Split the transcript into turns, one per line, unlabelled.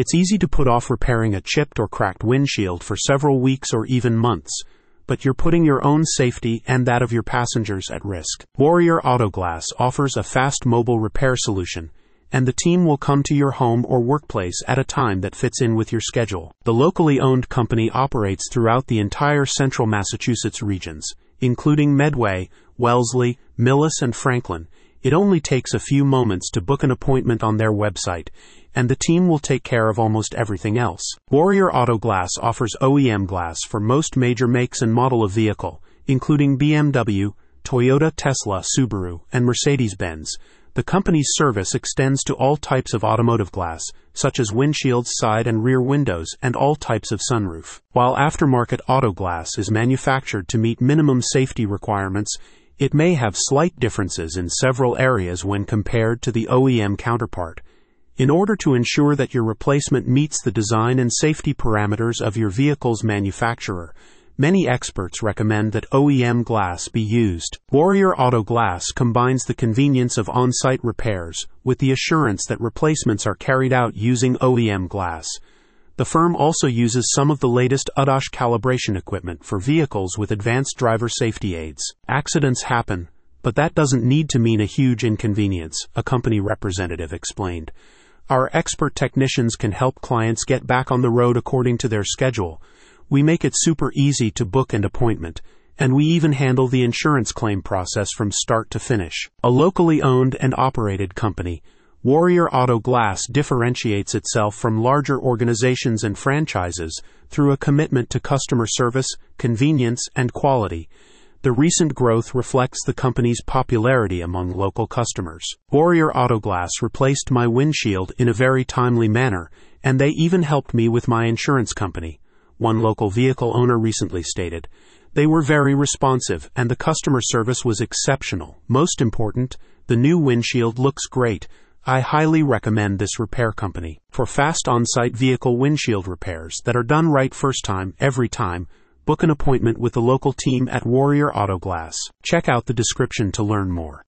It's easy to put off repairing a chipped or cracked windshield for several weeks or even months, but you're putting your own safety and that of your passengers at risk. Warrior Autoglass offers a fast mobile repair solution and the team will come to your home or workplace at a time that fits in with your schedule. The locally owned company operates throughout the entire central Massachusetts regions, including Medway, Wellesley, Millis, and Franklin. It only takes a few moments to book an appointment on their website, and the team will take care of almost everything else. Warrior Auto Glass offers OEM glass for most major makes and model of vehicle, including BMW, Toyota, Tesla, Subaru, and Mercedes Benz the company's service extends to all types of automotive glass, such as windshields, side and rear windows, and all types of sunroof. While aftermarket auto glass is manufactured to meet minimum safety requirements, it may have slight differences in several areas when compared to the OEM counterpart. In order to ensure that your replacement meets the design and safety parameters of your vehicle's manufacturer, Many experts recommend that OEM glass be used. Warrior Auto Glass combines the convenience of on site repairs with the assurance that replacements are carried out using OEM glass. The firm also uses some of the latest ADAS calibration equipment for vehicles with advanced driver safety aids. Accidents happen, but that doesn't need to mean a huge inconvenience, a company representative explained. Our expert technicians can help clients get back on the road according to their schedule we make it super easy to book an appointment, and we even handle the insurance claim process from start to finish. A locally owned and operated company, Warrior Auto Glass differentiates itself from larger organizations and franchises through a commitment to customer service, convenience, and quality. The recent growth reflects the company's popularity among local customers. Warrior Auto Glass replaced my windshield in a very timely manner, and they even helped me with my insurance company one local vehicle owner recently stated. They were very responsive, and the customer service was exceptional. Most important, the new windshield looks great. I highly recommend this repair company. For fast on site vehicle windshield repairs that are done right first time, every time, book an appointment with the local team at Warrior Auto Glass. Check out the description to learn more.